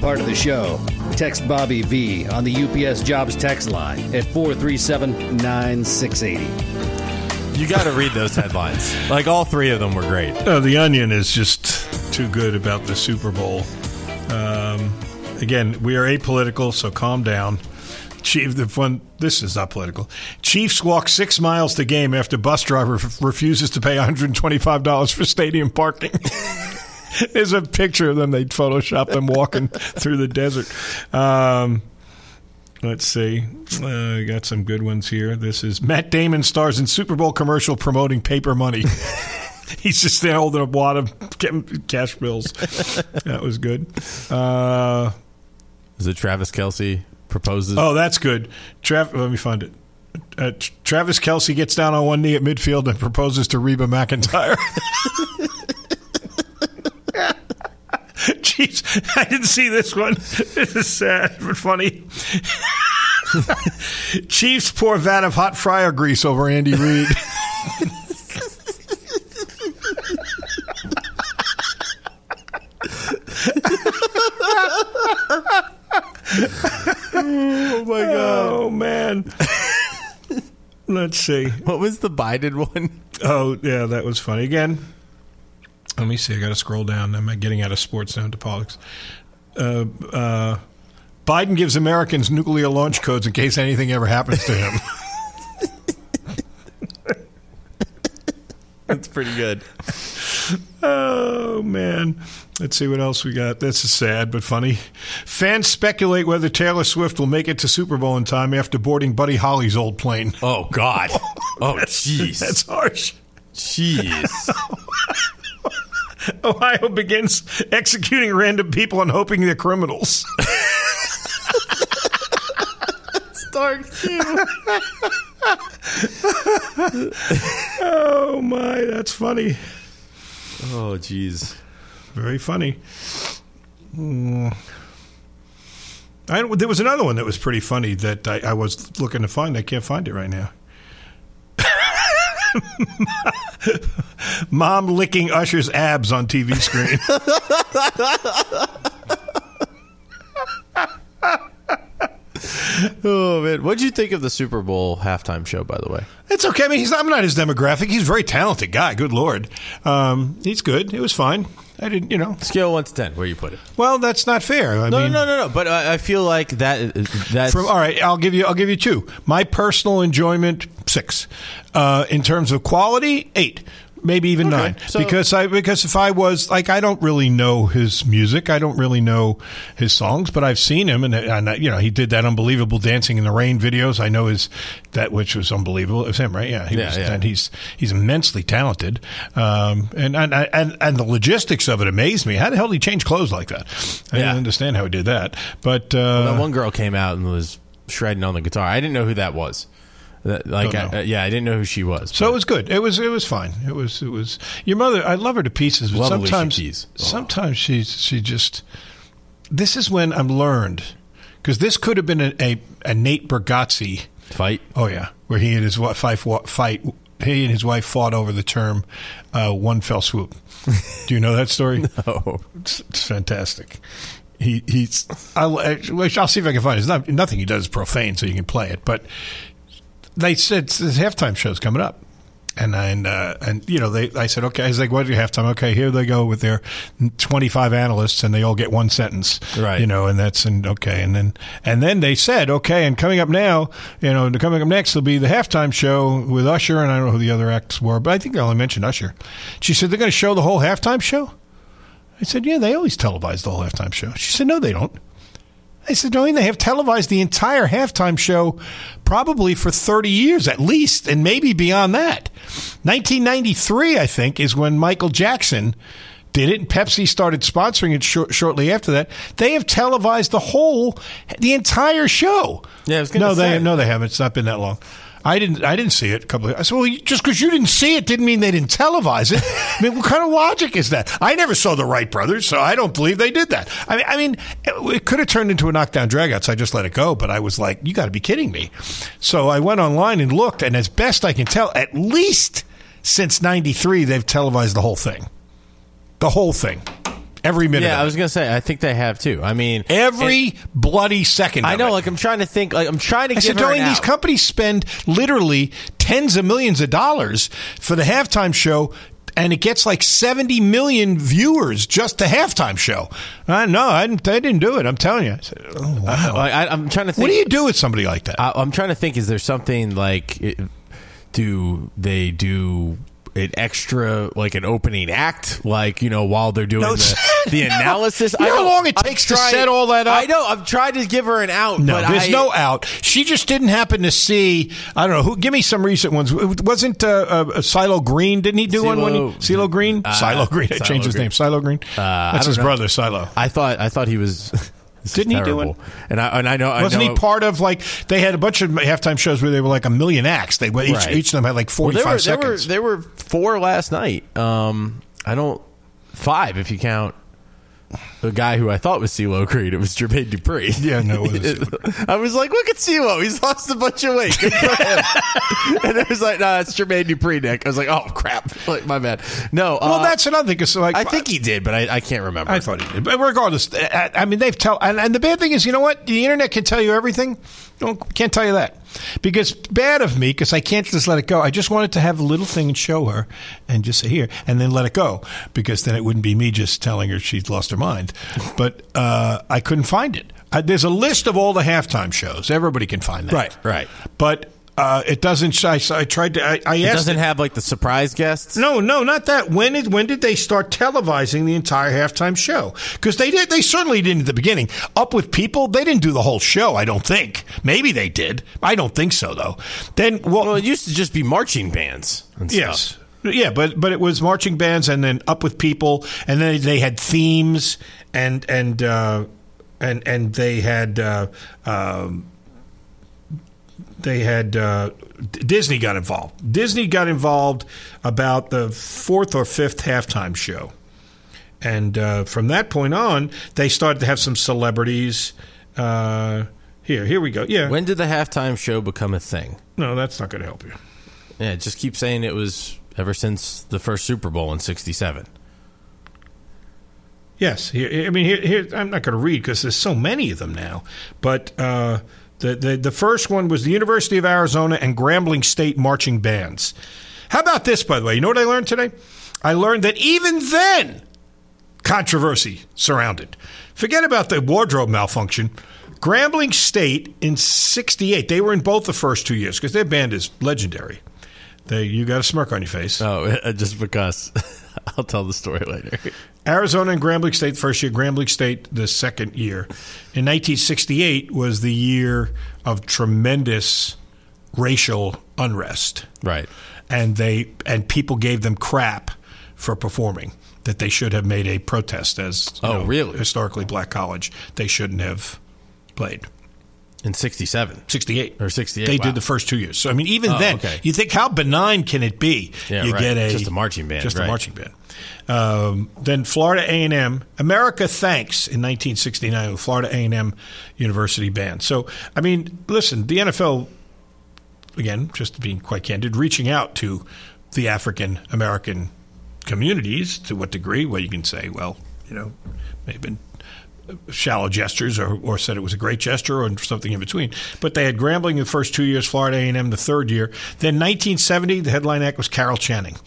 Part of the show. Text Bobby V on the UPS Jobs text line at 437 9680. You got to read those headlines. Like all three of them were great. Oh, the Onion is just too good about the Super Bowl. Um, again, we are apolitical, so calm down. Chief, the one this is not political. Chiefs walk six miles to game after bus driver f- refuses to pay 125 dollars for stadium parking. There's a picture of them. They photoshopped them walking through the desert. Um, let's see. Uh, got some good ones here. This is Matt Damon stars in Super Bowl commercial promoting paper money. He's just there holding a wad of cash bills. That was good. Uh, Is it Travis Kelce proposes? oh, that's good. Trav- let me find it. Uh, Travis Kelce gets down on one knee at midfield and proposes to Reba McEntire. Jeez, I didn't see this one. This is sad but funny. Chiefs pour vat of hot fryer grease over Andy Reid. oh my god! Oh man. Let's see. What was the Biden one? Oh yeah, that was funny. Again, let me see. I got to scroll down. Am I getting out of sports down to politics? Uh, uh, Biden gives Americans nuclear launch codes in case anything ever happens to him. That's pretty good. oh man. Let's see what else we got. This is sad but funny. Fans speculate whether Taylor Swift will make it to Super Bowl in time after boarding Buddy Holly's old plane. Oh God! Oh jeez! That's harsh. Jeez! Ohio begins executing random people and hoping they're criminals. Dark oh my, that's funny. Oh jeez! Very funny. Mm. I, there was another one that was pretty funny that I, I was looking to find. I can't find it right now. Mom licking Usher's abs on TV screen. Oh man, what'd you think of the Super Bowl halftime show? By the way, It's okay. I mean, he's not, I'm not his demographic. He's a very talented guy. Good lord, um, he's good. It was fine. I didn't, you know. scale one to ten, where you put it? Well, that's not fair. I No, mean, no, no, no. But I, I feel like that. That's From all right, I'll give you. I'll give you two. My personal enjoyment six. Uh, in terms of quality, eight. Maybe even Okay, nine. so- because I because if I was like I don't really know his music, I don't really know his songs, but I've seen him and, and you know he did that unbelievable dancing in the rain videos. I know his that which was unbelievable. It was him, right? Yeah, he Yeah, was, yeah. and he's he's immensely talented. Um, and, and and and the logistics of it amazed me. How the hell did he change clothes like that? I Yeah. didn't understand how he did that. But uh, that one girl came out and was shredding on the guitar. I didn't know who that was. Like, I, yeah, I didn't know who she was. So it was good. It was it was fine. It was it was your mother. I love her to pieces, but sometimes Keys. Oh. sometimes she she just. This is when I'm learned because this could have been a, a, a Nate Bargatze fight. Oh yeah, where he and his wife fight, fight. He and his wife fought over the term uh, "one fell swoop." Do you know that story? no, it's, it's fantastic. He he's. I'll, I'll see if I can find it. It's not nothing he does is profane, so you can play it. But they said this halftime show's coming up. And and uh, and you know they I said okay. I was like what do you halftime? Okay here they go with their twenty five analysts and they all get one sentence. Right. you know and that's and okay and then and then they said okay and coming up now you know coming up next will be the halftime show with Usher and I don't know who the other acts were but I think they only mentioned Usher. She said they're going to show the whole halftime show? I said yeah they always televise the whole halftime show. She said no they don't I said, no, they have televised the entire halftime show probably for 30 years at least, and maybe beyond that. 1993, I think, is when Michael Jackson did it, and Pepsi started sponsoring it shor- shortly after that. They have televised the whole, the entire show. Yeah, I was gonna no, say. they no, they haven't. It's not been that long. I didn't. I didn't see it. A couple. Of, I said, well, just because you didn't see it didn't mean they didn't televise it. I mean, what kind of logic is that? I never saw the Wright brothers, so I don't believe they did that. I mean, I mean, it, it could have turned into a knockdown dragouts. So I just let it go. But I was like, you got to be kidding me. So I went online and looked, and as best I can tell, at least since '93, they've televised the whole thing. The whole thing, every minute. Yeah, I was gonna say. I think they have too. I mean, every bloody second. I know. it. Like I'm trying to think. Like I'm trying to I give said, darling, these out. companies spend literally tens of millions of dollars for the halftime show. And it gets like 70 million viewers just the halftime show. I know, I didn't, I didn't do it. I'm telling you. I said, oh, wow. I, I'm trying to think. what do you do with somebody like that? I, I'm trying to think. Is there something like? Do they do? An extra, like an opening act, like you know, while they're doing No, the, the no. analysis. You know how long it takes to set all that up? I know. I've tried to give her an out, no, but there's I, no out. She just didn't happen to see. I don't know who. Give me some recent ones. Wasn't uh, uh, CeeLo Green? Didn't he do one when he CeeLo- Green? Uh, CeeLo Green. I CeeLo changed his name. CeeLo Green. Uh, That's his know. brother, CeeLo. I thought I thought he was. This Didn't he do it? And I and I know Wasn't know he part of like they had a bunch of halftime shows where they were like a million acts? They each, Right. each of them had like Well, forty five were, seconds. There were, there were four last night. Um, I don't five if you count the guy who I thought was CeeLo Green. It was Jermaine Dupri. Yeah, no, I was like, look at CeeLo. He's lost a bunch of weight. Good for him. and it was like, no, it's Jermaine Dupri, Nick. I was like, oh crap, like my bad. No, well, uh, that's another thing. 'cause, like I think he did, but I, I can't remember. I thought he did. But regardless, I, I mean, they've tell, and, and the bad thing is, you know what? The internet can tell you everything. Don't, can't tell you that because bad of me because I can't just let it go. I just wanted to have a little thing and show her and just say here and then let it go because then it wouldn't be me just telling her she's lost her mind. But uh, I couldn't find it. Uh, there's a list of all the halftime shows. Everybody can find that. Right, right. But uh, it doesn't. I, I tried to. I, I it doesn't it- have like the surprise guests. no, no, not that. When did when did they start televising the entire halftime show? Because they did. They certainly didn't at the beginning. Up with people, they didn't do the whole show. I don't think. Maybe they did. I don't think so though. Then well, Well, it used to just be marching bands. And yes. stuff. Yeah, but but it was marching bands and then up with people, and then they had themes and and uh, and and they had uh, um, they had uh, Disney got involved. Disney got involved about the fourth or fifth halftime show, and uh, from that point on, they started to have some celebrities. Uh, here, here we go. Yeah, When did the halftime show become a thing? no, that's not going to help you. Yeah, just keep saying it was ever since the first Super Bowl in '67. Yes, here, I mean, here, here I'm not going to read because there's so many of them now. But uh, the, the the first one was the University of Arizona and Grambling State marching bands. How about this, by the way? You know what I learned today? I learned that even then, controversy surrounded. Forget about the wardrobe malfunction. Grambling State in '68, they were in both the first two years because their band is legendary. They, you got a smirk on your face. Oh, just because. I'll tell the story later. Arizona and Grambling State first year, Grambling State the second year. In 1968 was the year of tremendous racial unrest. Right. And they and people gave them crap for performing that they should have made a protest as Oh, know, really? historically black college. They shouldn't have played. In 67. 68 Or 68, They wow. did the first two years. So I mean, even Oh, then, okay. you think how benign can it be? Yeah, you right. get a Just a marching band, just right. a marching band. Um, then Florida A and M, America Thanks in 1969 with Florida A and M University band. So I mean, listen, the NFL again, just being quite candid, reaching out to the African American communities to what degree? Well, you can say, well, you know, may have been shallow gestures or, or said it was a great gesture or something in between. But they had Grambling the first two years, Florida A&M the third year. Then 1970, the headline act was Carol Channing.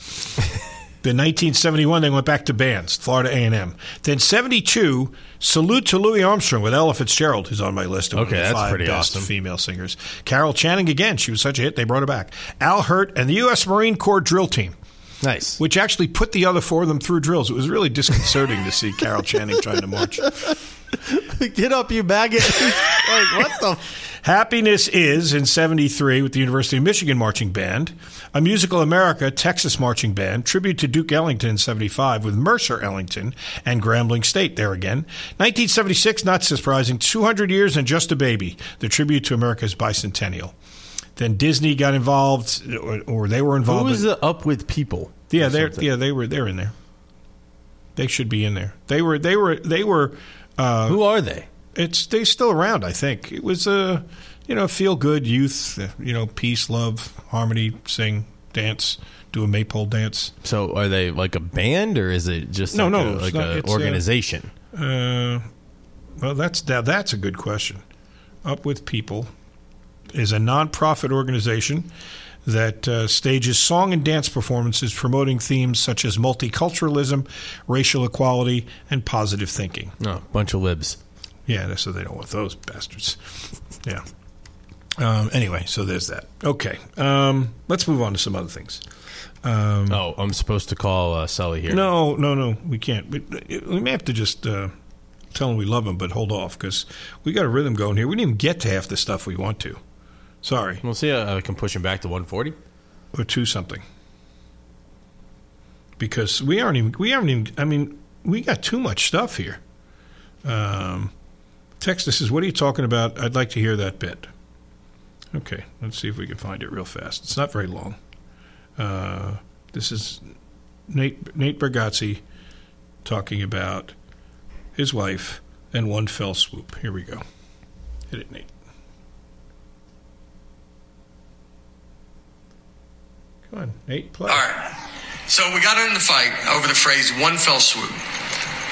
Then 1971, they went back to bands, Florida A&M. Then 72, Salute to Louis Armstrong with Ella Fitzgerald, who's on my list of Okay, that's five pretty best awesome. female singers. Carol Channing again, she was such a hit, they brought her back. Al Hirt and the U.S. Marine Corps drill team Nice. which actually put the other four of them through drills. It was really disconcerting to see Carol Channing trying to march. Get up, you maggot. like, what the? Happiness is in 73 with the University of Michigan Marching Band, a Musical America Texas Marching Band, tribute to Duke Ellington in 75 with Mercer Ellington and Grambling State there again. 1976, not surprising, 200 Years and Just a Baby, the tribute to America's bicentennial. Then Disney got involved, or, or they were involved. Who was in- the Up With People? Yeah, they're yeah they were they're in there. They should be in there. They were they were they were. Uh, Who are they? it's they still around. I think it was a you know feel good youth. uh, You know peace, love, harmony, sing, dance, do a maypole dance. So are they like a band or is it just No, like no, a, like not- a uh, organization? Uh, well, that's now that's a good question. Up with People is a nonprofit organization that uh, stages song and dance performances promoting themes such as multiculturalism, racial equality, and positive thinking. no, bunch of libs. Yeah, so they don't want those bastards. Yeah. Um, anyway, so there's that. Okay, um, let's move on to some other things. Um, Oh, I'm supposed to call uh, Sully here. no, no, no, we can't. We, we may have to just uh, tell him we love him, but hold off because we got a rhythm going here. We didn't even get to half the stuff we want to. Sorry, We'll see. Uh, I can push him back to 140. or two something. Because we aren't even. We haven't even. I mean, we got too much stuff here. Um, text us says, "What are you talking about? I'd like to hear that bit." Okay, let's see if we can find it real fast. It's not very long. Uh, this is Nate Nate Bargatze talking about his wife and one fell swoop. Here we go. Hit it, Nate. Come on, Nate, play. All right. So we got in the fight over the phrase "one fell swoop."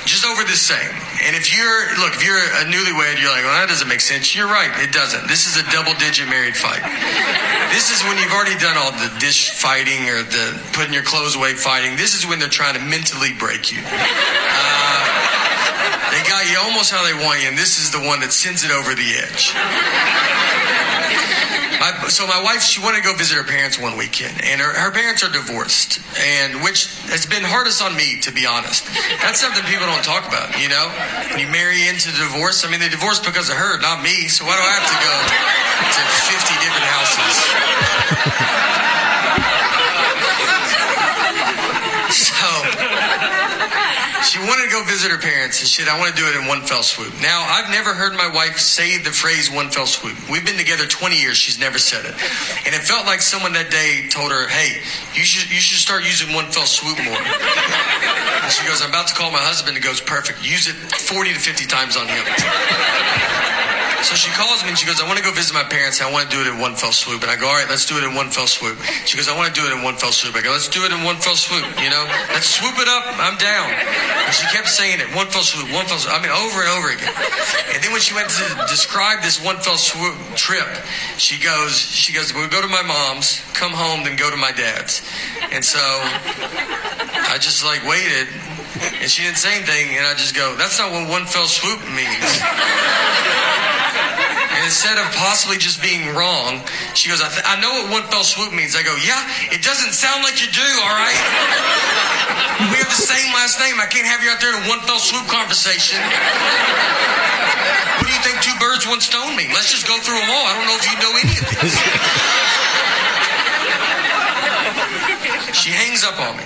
Just over this saying. And if you're look, if you're a newlywed, you're like, well, that doesn't make sense. You're right, it doesn't. This is a double-digit married fight. This is when you've already done all the dish fighting or the putting your clothes away fighting. This is when they're trying to mentally break you. Uh, they got you almost how they want you, and this is the one that sends it over the edge. My, so my wife, she wanted to go visit her parents one weekend, and her, her parents are divorced, and which has been hardest on me, to be honest. That's something people don't talk about, you know. When you marry into divorce, I mean, they divorced because of her, not me. So why do I have to go to 50 different houses? So she wanted to go visit her parents and shit. I want to do it in one fell swoop. Now, I've never heard my wife say the phrase one fell swoop. We've been together 20 years. She's never said it. And it felt like someone that day told her, hey, you should, you should start using one fell swoop more. And she goes, I'm about to call my husband. It goes, perfect. Use it 40 to 50 times on him. So she calls me and she goes, I want to go visit my parents. I want to do it in one fell swoop. And I go, all right, let's do it in one fell swoop. She goes, I want to do it in one fell swoop. I go, let's do it in one fell swoop. You know, let's swoop it up. I'm down. And she kept saying it, one fell swoop, one fell swoop. I mean, over and over again. And then when she went to describe this one fell swoop trip, she goes, she goes, we'll go to my mom's, come home, then go to my dad's. And so I just like waited. And she didn't say anything, and I just go, that's not what one fell swoop means. Instead of possibly just being wrong, she goes, I, th- I know what one fell swoop means. I go, yeah, it doesn't sound like you do, all right? we have the same last name. I can't have you out there in a one fell swoop conversation. What do you think two birds, one stone mean? Let's just go through them all. I don't know if you know any of these. she hangs up on me.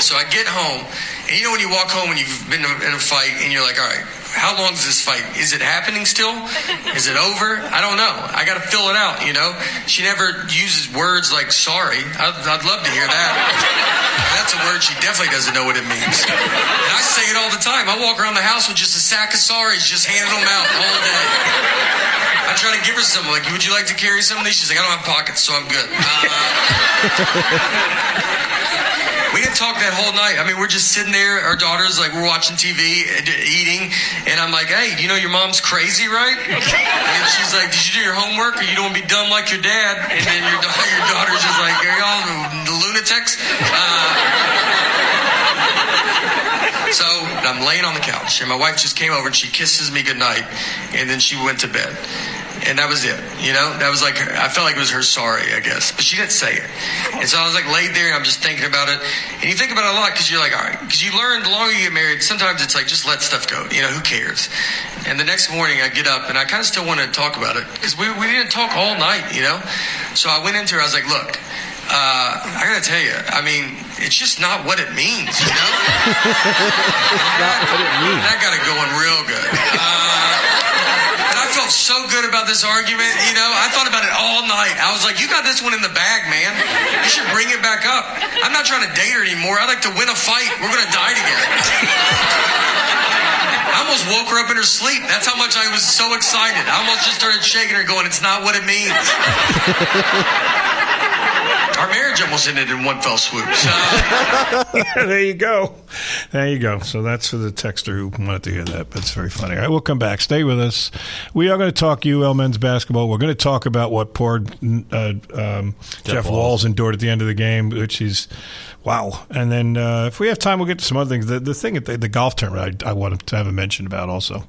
So I get home, and you know when you walk home and you've been in a fight, and you're like, all right, how long is this fight? Is it happening still? Is it over? I don't know. I got to fill it out, you know? She never uses words like sorry. I'd, I'd love to hear that. That's a word she definitely doesn't know what it means. And I say it all the time. I walk around the house with just a sack of sorries, just handing them out all day. I try to give her some, like, would you like to carry some of these? She's like, I don't have pockets, so I'm good. Uh, we didn't talk that whole night. I mean, we're just sitting there, our daughters, like, we're watching TV, eating, and I'm like, hey, you know your mom's crazy, right? And she's like, did you do your homework or you don't want to be dumb like your dad? And then your, your daughter's just like, are y'all the lunatics? Uh, so I'm laying on the couch, and my wife just came over and she kisses me goodnight, and then she went to bed and that was it. You know, that was like I felt like it was her sorry, I guess, but she didn't say it. And so I was like laid there, and I'm just thinking about it. And you think about it a lot because you're like, all right, because you learn the longer you get married, sometimes it's like just let stuff go. You know, who cares? And the next morning I get up and I kind of still want to talk about it because we we didn't talk all night. You know, so I went into her. I was like, look. Uh, I gotta tell you, I mean, it's just not what it means, you know? not what it means. That got it going real good. Uh, I felt so good about this argument, you know? I thought about it all night. I was like, you got this one in the bag, man. You should bring it back up. I'm not trying to date her anymore. I like to win a fight. We're gonna die together. I almost woke her up in her sleep. That's how much I was so excited. I almost just started shaking her, going, it's not what it means. Our marriage almost ended in one fell swoop. So. there you go. There you go. So that's for the texter who wanted to hear that. That's very funny. All right, we'll come back. Stay with us. We are going to talk UL men's basketball. We're going to talk about what poor uh, um, Jeff, Jeff Walz. Walz endured at the end of the game, which is wow. And then uh, if we have time, we'll get to some other things. The, the thing at the, the golf tournament, I, I wanted to have a mention about also.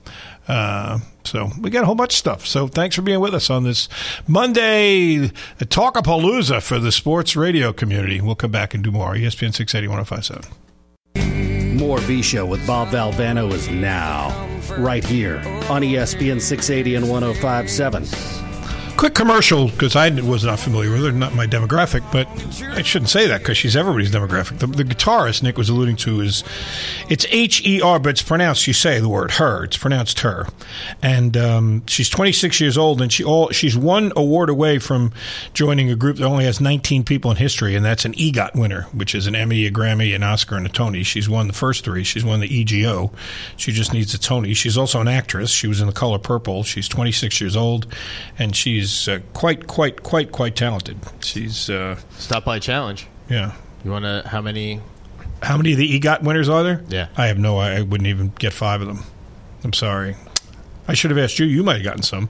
Uh, so we got a whole bunch of stuff. So thanks for being with us on this Monday Talkapalooza for the sports radio community. We'll come back and do more. ESPN 680 1057. More V Show with Bob Valvano is now, right here on ESPN 680 and 1057. Quick commercial because I was not familiar with her, not my demographic, but I shouldn't say that because she's everybody's demographic. The, the, guitarist Nick was alluding to is it's H E R, but it's pronounced. You say the word her. It's pronounced her, and um, she's 26 years old, and she all she's one award away from joining a group that only has 19 people in history, and that's an EGOT winner, which is an Emmy, a Grammy, an Oscar, and a Tony. She's won the first three. She's won the EGO. She just needs a Tony. She's also an actress. She was in The Color Purple. She's 26 years old, and she's she's uh, quite, quite, quite, quite talented. She's uh, stop by challenge. Yeah. You want to? How many? How many of the EGOT winners are there? Yeah. I have no. I wouldn't even get five of them. I'm sorry. I should have asked you. You might have gotten some.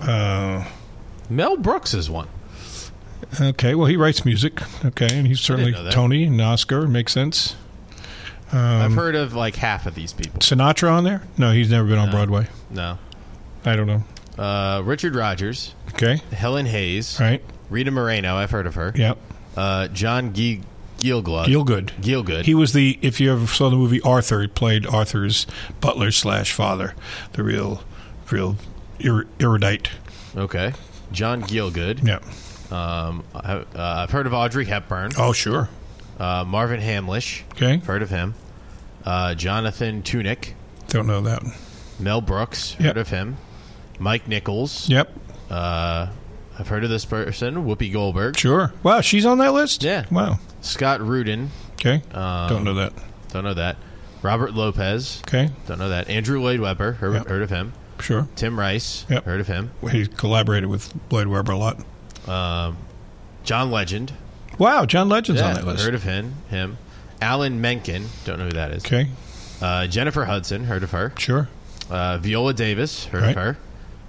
Uh, Mel Brooks is one. Okay, well, he writes music. Okay, and he's certainly Tony and Oscar. Makes sense. Um, I've heard of like half of these people. Sinatra on there? No, he's never been no. on Broadway. No. I don't know. Uh, Richard Rodgers. Okay. Helen Hayes. Right. Rita Moreno. I've heard of her. Yep. Uh, John G- Gielgud. Gielgud. Gielgud. He was the. If you ever saw the movie Arthur, he played Arthur's butler slash father, the real, real er- erudite. Okay. John Gielgud. Yeah. Um, I, uh, I've heard of Audrey Hepburn. Oh, sure. Uh, Marvin Hamlisch. Okay. I've Heard of him. Uh, Jonathan Tunick. Don't know that. Mel Brooks. Yep. Heard of him. Mike Nichols. Yep. Uh, I've heard of this person, Whoopi Goldberg. Sure. Wow, she's on that list? Yeah. Wow. Scott Rudin. Okay. Um, don't know that. Don't know that. Robert Lopez. Okay. Don't know that. Andrew Lloyd Webber. Heard, Yep. heard of him. Sure. Tim Rice. Yep. Heard of him. He collaborated with Lloyd Webber a lot. Um, John Legend. Wow, John Legend's yeah, on that list. Heard of him. Him. Alan Menken. Don't know who that is. Okay. Uh, Jennifer Hudson. Heard of her. Sure. Uh, Viola Davis. Heard Right. of her.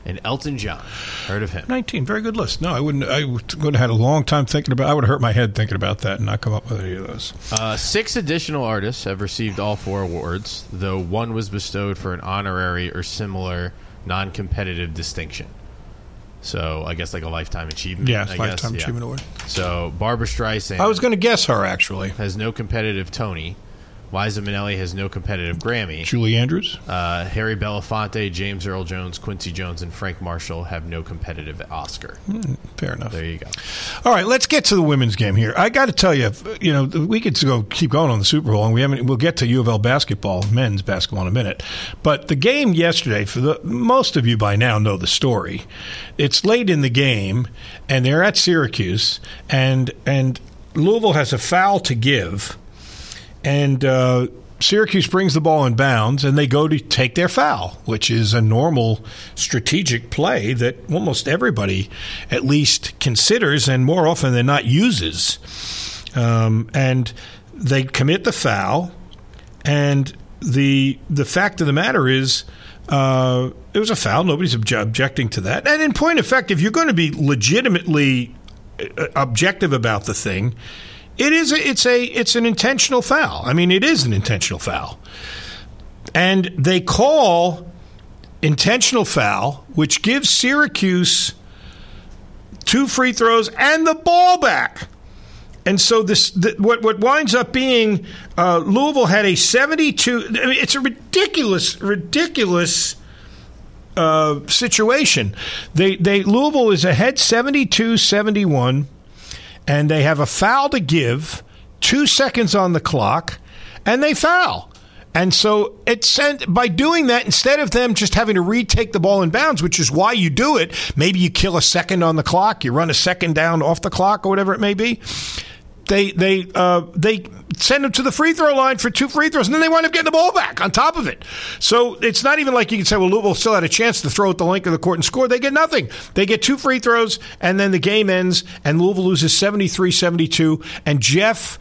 And Elton John. Heard of him. 19. Very good list. No, I wouldn't. I would have had a long time thinking about I would have hurt my head thinking about that and not come up with any of those. Uh, six additional artists have received all four awards, though one was bestowed for an honorary or similar non-competitive distinction. So I guess like a lifetime achievement. Yeah, I Lifetime guess, Achievement Award. So Barbra Streisand. I was going to guess her actually. has no competitive Tony. Liza Minnelli has no competitive Grammy. Julie Andrews. Uh, Harry Belafonte, James Earl Jones, Quincy Jones, and Frank Marshall have no competitive Oscar. Fair enough. There you go. All right, let's get to the women's game here. I got to tell you, you know, we could go keep going on the Super Bowl, and we haven't. We'll get to U of L basketball, men's basketball, in a minute. But the game yesterday, for the most of you by now know the story. It's late in the game, and they're at Syracuse, and and Louisville has a foul to give, and. Uh, Syracuse brings the ball in bounds and they go to take their foul, which is a normal strategic play that almost everybody at least considers and more often than not uses. Um, and they commit the foul, and the the fact of the matter is. Uh, it was a foul. Nobody's obje- objecting to that. And in point of fact, if you're going to be legitimately uh, objective about the thing, it is a, it's a it's an intentional foul. I mean, it is an intentional foul, and they call intentional foul, which gives Syracuse two free throws and the ball back. And so this, the, what what winds up being uh, Louisville had a seventy-two. I mean, it's a ridiculous, ridiculous uh, situation. They they Louisville is ahead 72-71 and they have a foul to give, two seconds on the clock, and they foul. And so it sent by doing that instead of them just having to retake the ball in bounds, which is why you do it. Maybe you kill a second on the clock, you run a second down off the clock, or whatever it may be. They they uh, they send them to the free throw line for two free throws, and then they wind up getting the ball back on top of it. So it's not even like you can say, well, Louisville still had a chance to throw at the length of the court and score. They get nothing. They get two free throws, and then the game ends, and Louisville loses 73 72. And Jeff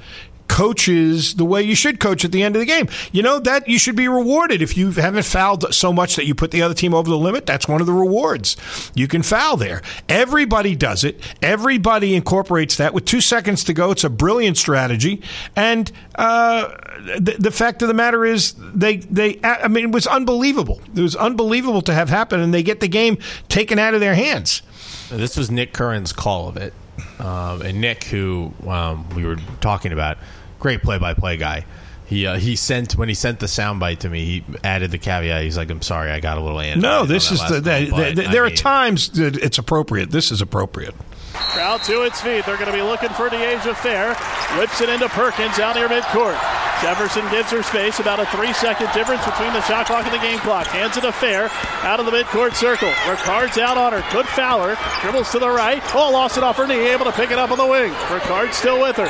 coaches the way you should coach at the end of the game. You know that you should be rewarded if you haven't fouled so much that you put the other team over the limit. That's one of the rewards. You can foul there. Everybody does it. Everybody incorporates that with two seconds to go. It's a brilliant strategy. And uh, the, the fact of the matter is, they they I mean it was unbelievable. It was unbelievable to have happened, and they get the game taken out of their hands. This was Nick Curran's call of it, um, and Nick, who um, we were talking about, great play-by-play guy. He uh, he sent when he sent the soundbite to me. He added the caveat. He's like, "I'm sorry, I got a little antsy No, on this that is last the, call, the, but, the- I there are mean, times that it's appropriate. This is appropriate. Crowd to its feet. They're going to be looking for the Dyaisha Fair. Whips it into Perkins out near midcourt. Jefferson gives her space. About a three second difference between the shot clock and the game clock. Hands it to Fair out of the midcourt circle. Ricard's out on her. Could foul her. Dribbles to the right. Oh, lost it off her knee. Able to pick it up on the wing. Ricard still with her.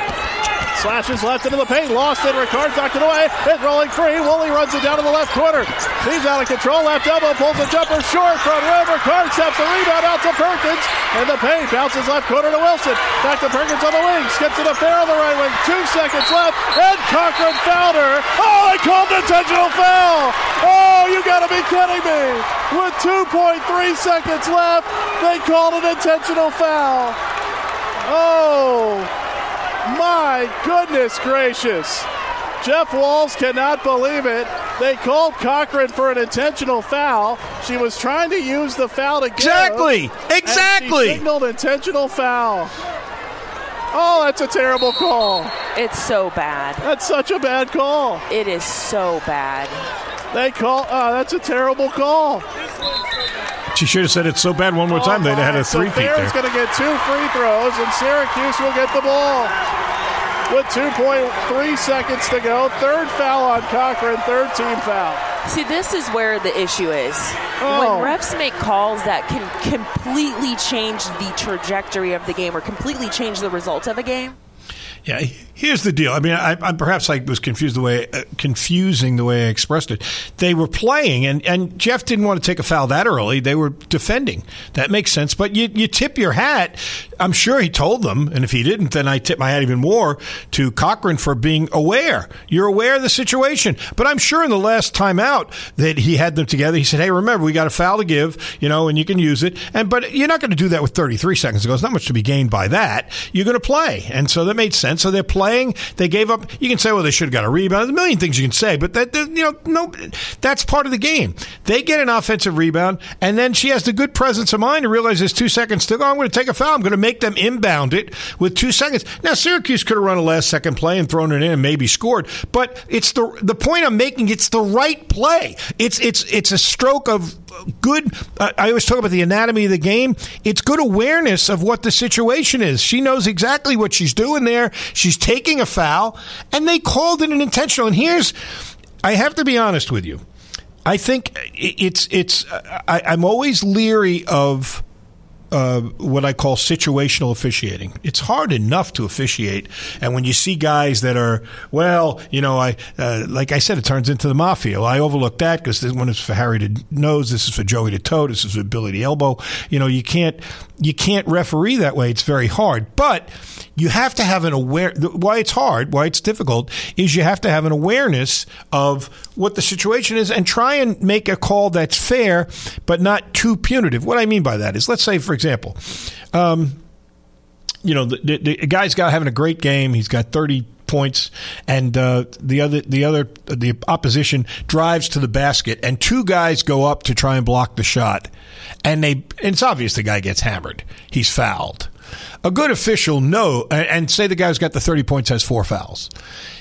Slashes left into the paint. Lost it. Ricard knocked it away. It's rolling free. Woolley runs it down to the left corner. He's out of control. Left elbow pulls the jumper short. from rim. Ricard steps the rebound out to Perkins. And the paint bounces left corner to Wilson. Back to Perkins on the wing. Skips it to Fair on the right wing. Two seconds left. And Cochran fouled her. Oh, they called an intentional foul. Oh, you got to be kidding me. With 2.3 seconds left, they called an intentional foul. Oh, my goodness gracious. Jeff Walz cannot believe it. They called Cochran for an intentional foul. She was trying to use the foul to give, Exactly. and Exactly. she signaled intentional foul. Oh, that's a terrible call. It's so bad. That's such a bad call. It is so bad. They call. Oh, that's a terrible call. She should have said it so bad one more time. They'd have had a oh So three-peat Fair's there. going to get two free throws, and Syracuse will get the ball. With 2.3 seconds to go, third foul on Cochran, third team foul. See, this is where the issue is. Oh. When refs make calls that can completely change the trajectory of the game or completely change the result of a game. Yeah, here's the deal. I mean, I, I perhaps I was confused the way uh, confusing the way I expressed it. They were playing, and, and Jeff didn't want to take a foul that early. They were defending. That makes sense. But you you tip your hat. I'm sure he told them, and if he didn't, then I tip my hat even more to Cochran for being aware. You're aware of the situation. But I'm sure in the last time out that he had them together, he said, "Hey, remember we got a foul to give, you know, and you can use it." And but you're not going to do that with 33 seconds to go. There's not much to be gained by that. You're going to play, and so that made sense. So they're playing. They gave up. You can say, well, they should have got a rebound. There's a million things you can say, but that that, you know, no, that's part of the game. They get an offensive rebound, and then she has the good presence of mind to realize there's two seconds to go. I'm going to take a foul. I'm going to make them inbound it with two seconds. Now, Syracuse could have run a last second play and thrown it in and maybe scored, but it's the the point I'm making. It's the right play. It's it's it's a stroke of good. Uh, I always talk about the anatomy of the game. It's good awareness of what the situation is. She knows exactly what she's doing there. She's taking a foul, and they called it an intentional. And here's, I have to be honest with you. I think it's it's. I, I'm always leery of uh, what I call situational officiating. It's hard enough to officiate, and when you see guys that are, well, you know, I uh, like I said, it turns into the mafia. Well, I overlook that because this one is for Harry to nose, this is for Joey to toe, this is for Billy to elbow. You know, you can't you can't referee that way. It's very hard, but you have to have an aware. Why it's hard, why it's difficult, is you have to have an awareness of what the situation is and try and make a call that's fair, but not too punitive. What I mean by that is, let's say, for example, um, you know, the, the, the guy's got having a great game. He's got thirty points, and uh, the other the other the opposition drives to the basket, and two guys go up to try and block the shot, and they and it's obvious the guy gets hammered. He's fouled. A good official know, and say the guy's got the thirty points has four fouls.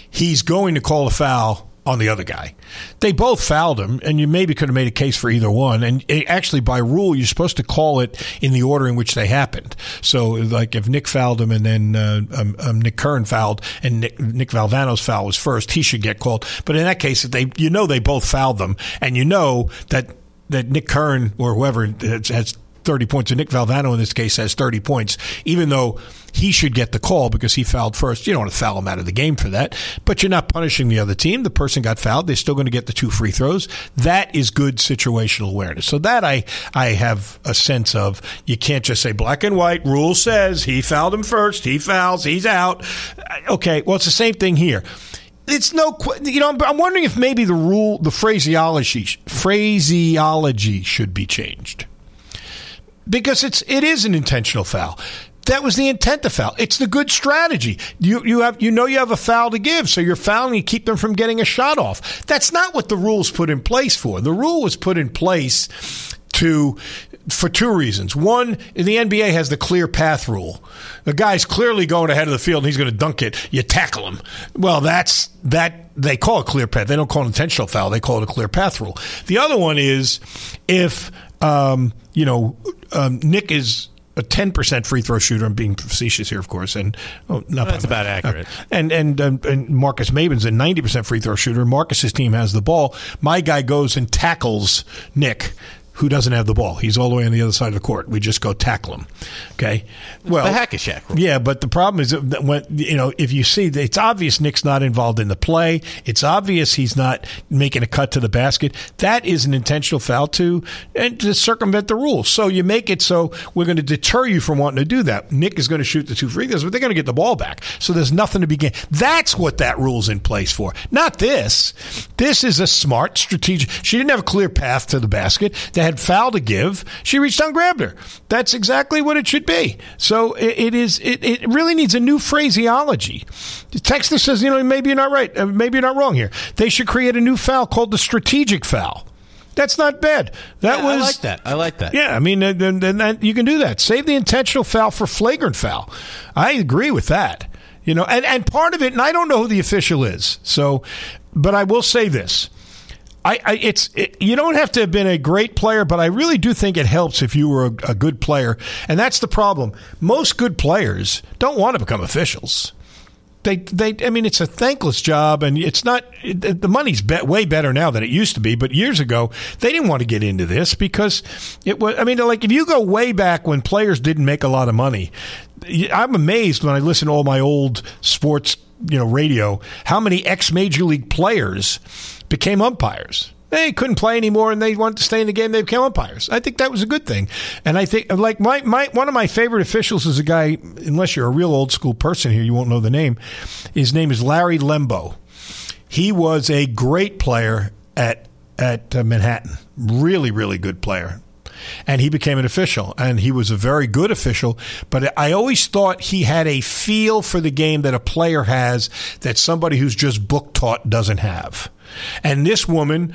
He's going to call a foul on the other guy. They both fouled him, and you maybe could have made a case for either one. And actually, by rule, you're supposed to call it in the order in which they happened. So, like if Nick fouled him and then uh, um, um, Nick Curran fouled, and Nick, Nick Valvano's foul was first, he should get called. But in that case, they you know they both fouled them, and you know that that Nick Curran or whoever has 30 points, and Nick Valvano in this case has 30 points, even though he should get the call because he fouled first. You don't want to foul him out of the game for that, but you're not punishing the other team. The person got fouled. They're still going to get the two free throws. That is good situational awareness. So that I, I have a sense of. You can't just say black and white. Rule says he fouled him first. He fouls. He's out. Uh, okay. Well, it's the same thing here it's no, you know, I'm wondering if maybe the rule, the phraseology, phraseology should be changed because it's it is an intentional foul. That was the intent to foul. It's the good strategy. You you have you know you have a foul to give, so you're fouling to keep them from getting a shot off. That's not what the rules put in place for. The rule was put in place to for two reasons. One, the NBA has the clear path rule. The guy's clearly going ahead of the field and he's going to dunk it. You tackle him. Well, that's that they call it clear path. They don't call it intentional foul. They call it a clear path rule. The other one is if um, you know um, Nick is a ten percent free throw shooter. I'm being facetious here, of course, and oh, not that's about accurate. Uh, and and um, and Marcus Maven's a ninety percent free throw shooter. Marcus's team has the ball. My guy goes and tackles Nick who doesn't have the ball. He's all the way on the other side of the court. We just go tackle him. Okay. Well, the hack a rule. Yeah, but the problem is that when you know if you see it's obvious Nick's not involved in the play. It's obvious he's not making a cut to the basket. That is an intentional foul to and to circumvent the rules. So you make it so we're going to deter you from wanting to do that. Nick is going to shoot the two free throws, but they're going to get the ball back. So there's nothing to begin. That's what that rule's in place for. Not this. This is a smart strategic. She didn't have a clear path to the basket. They had foul to give, she reached down, grabbed her. That's exactly what it should be. So it, it is. It, it really needs a new phraseology. The texter says, you know, maybe you're not right. Uh, maybe you're not wrong here. They should create a new foul called the strategic foul. That's not bad. That yeah, was I like that. I like that. Yeah, I mean, then, then that, you can do that. Save the intentional foul for flagrant foul. I agree with that. You know, and, and part of it, and I don't know who the official is. So, but I will say this I, I it's it, you don't have to have been a great player, but I really do think it helps if you were a, a good player, and that's the problem. Most good players don't want to become officials they they I mean it's a thankless job and it's not the money's way better now than it used to be but years ago they didn't want to get into this because it was I mean like if you go way back when players didn't make a lot of money I'm amazed when I listen to all my old sports you know radio how many ex major league players became umpires. They couldn't play anymore and they wanted to stay in the game. They became umpires. I think that was a good thing. And I think, like, my, my one of my favorite officials is a guy, unless you're a real old school person here, you won't know the name. His name is Larry Lembo. He was a great player at, at uh, Manhattan. Really, really good player and he became an official and he was a very good official but i always thought he had a feel for the game that a player has that somebody who's just book taught doesn't have and this woman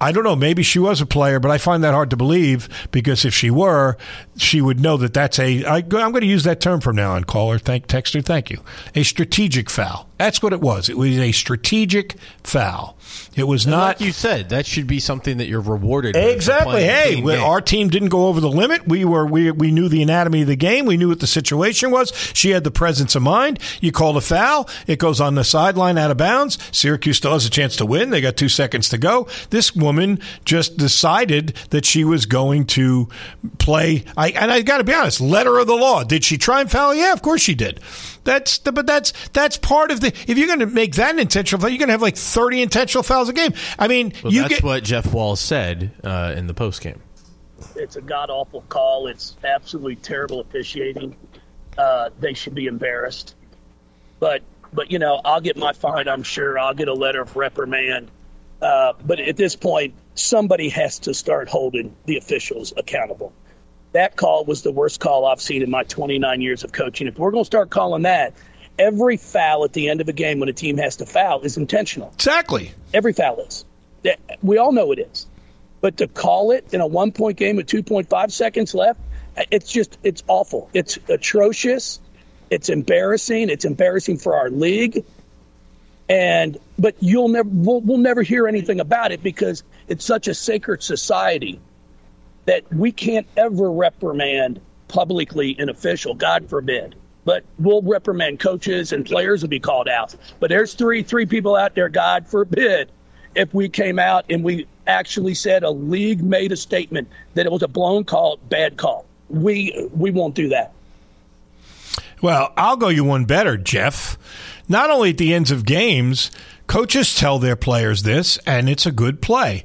I don't know. Maybe she was a player, but I find that hard to believe because if she were, she would know that that's a. I, I'm going to use that term from now on. Caller, thank texter, thank you. A strategic foul. That's what it was. It was a strategic foul. It was And not. like you said, that should be something that you're rewarded. Exactly. Hey, game. our team didn't go over the limit. We were we we knew the anatomy of the game. We knew what the situation was. She had the presence of mind. You call a foul. It goes on the sideline out of bounds. Syracuse still has a chance to win. They got two seconds to go. This woman just decided that she was going to play. I and I got to be honest. Letter of the law. Did she try and foul? Yeah, of course she did. That's the, but that's that's part of the. If you're going to make that an intentional foul, you're going to have like 30 intentional fouls a game. I mean, Well, you that's get what Jeff Walz said uh, in the post game. It's a god awful call. It's absolutely terrible officiating. Uh, they should be embarrassed. But but you know, I'll get my fine. I'm sure I'll get a letter of reprimand. Uh, but at this point, somebody has to start holding the officials accountable. That call was the worst call I've seen in my 29 years of coaching. If we're going to start calling that, every foul at the end of a game when a team has to foul is intentional. Exactly. Every foul is. We all know it is. But to call it in a one point game with 2.5 seconds left, it's just, it's awful. It's atrocious. It's embarrassing. It's embarrassing for our league. And, but you'll never, we'll, we'll never hear anything about it because it's such a sacred society that we can't ever reprimand publicly an official, God forbid. But we'll reprimand coaches and players will be called out. But there's three three people out there, God forbid, if we came out and we actually said a league made a statement that it was a blown call, bad call. We we won't do that. Well, I'll go you one better, Jeff. Not only at the ends of games, coaches tell their players this, and it's a good play.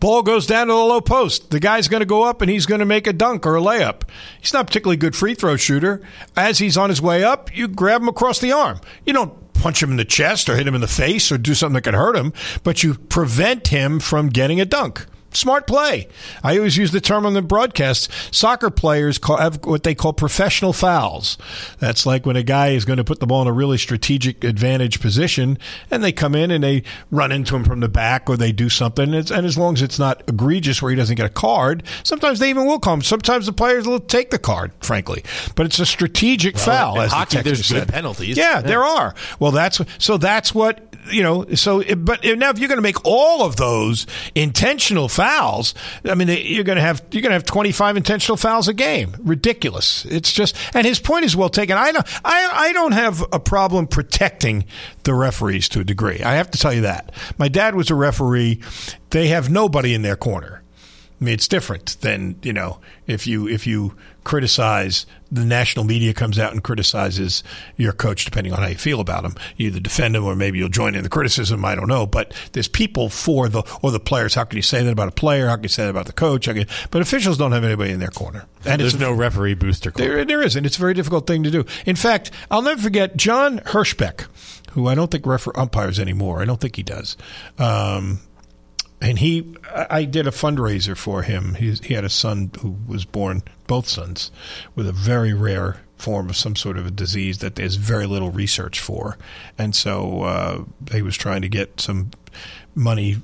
Ball goes down to the low post. The guy's going to go up and he's going to make a dunk or a layup. He's not a particularly good free throw shooter. As he's on his way up, you grab him across the arm. You don't punch him in the chest or hit him in the face or do something that could hurt him, but you prevent him from getting a dunk. Smart play. I always use the term on the broadcast. Soccer players call, have what they call professional fouls. That's like when a guy is going to put the ball in a really strategic advantage position, and they come in and they run into him from the back or they do something. And, and as long as it's not egregious where he doesn't get a card, sometimes they even will come. Sometimes the players will take the card, frankly. But it's a strategic Well, foul. in the hockey, texter there's good said. penalties. Yeah, Yeah. there are. Well, that's so. That's what you know. So, but now if you're going to make all of those intentional fouls, I mean, you're going to have you're going to have 25 intentional fouls a game. Ridiculous. It's just. And his point is well taken. I don't. I I don't have a problem protecting the referees to a degree. I have to tell you that. My dad was a referee. They have nobody in their corner. I mean, it's different than you know if you if you criticize the national media comes out and criticizes your coach, depending on how you feel about him. You either defend him or maybe you'll join in the criticism. I don't know, but there's people for the or the players. How can you say that about a player? How can you say that about the coach? Can, but officials don't have anybody in their corner, And there's no referee booster club. there, there isn't. It's a very difficult thing to do. In fact, I'll never forget John Hirschbeck, who I don't think refer- umpires anymore. I don't think he does. Um, and he, I did a fundraiser for him. He, he had a son who was born, both sons, with a very rare form of some sort of a disease that there's very little research for, and so uh, he was trying to get some money,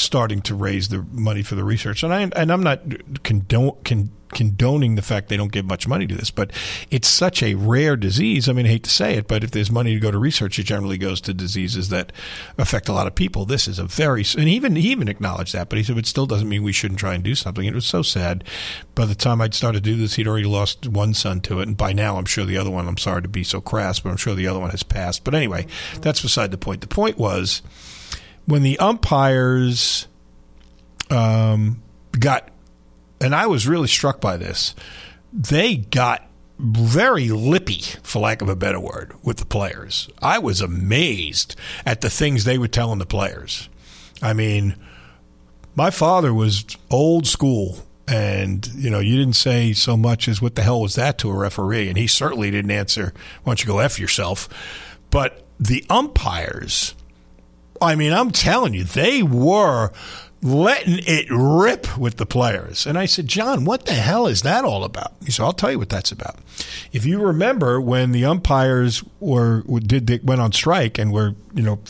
starting to raise the money for the research. And I and I'm not condone, con, condoning the fact they don't give much money to this, but it's such a rare disease. I mean, I hate to say it, but if there's money to go to research, it generally goes to diseases that affect a lot of people. This is a very and even he even acknowledged that, but he said it still doesn't mean we shouldn't try and do something. It was so sad. By the time I'd started to do this, he'd already lost one son to it, and by now I'm sure the other one. I'm sorry to be so crass, but I'm sure the other one has passed. But anyway, that's beside the point. The point was when the umpires um, got, and I was really struck by this, they got very lippy, for lack of a better word, with the players. I was amazed at the things they were telling the players. I mean, my father was old school. And, you know, you didn't say so much as what the hell was that to a referee. And he certainly didn't answer, why don't you go F yourself. But the umpires, I mean, I'm telling you, they were letting it rip with the players. And I said, John, what the hell is that all about? He said, I'll tell you what that's about. If you remember when the umpires were did they went on strike and were, you know,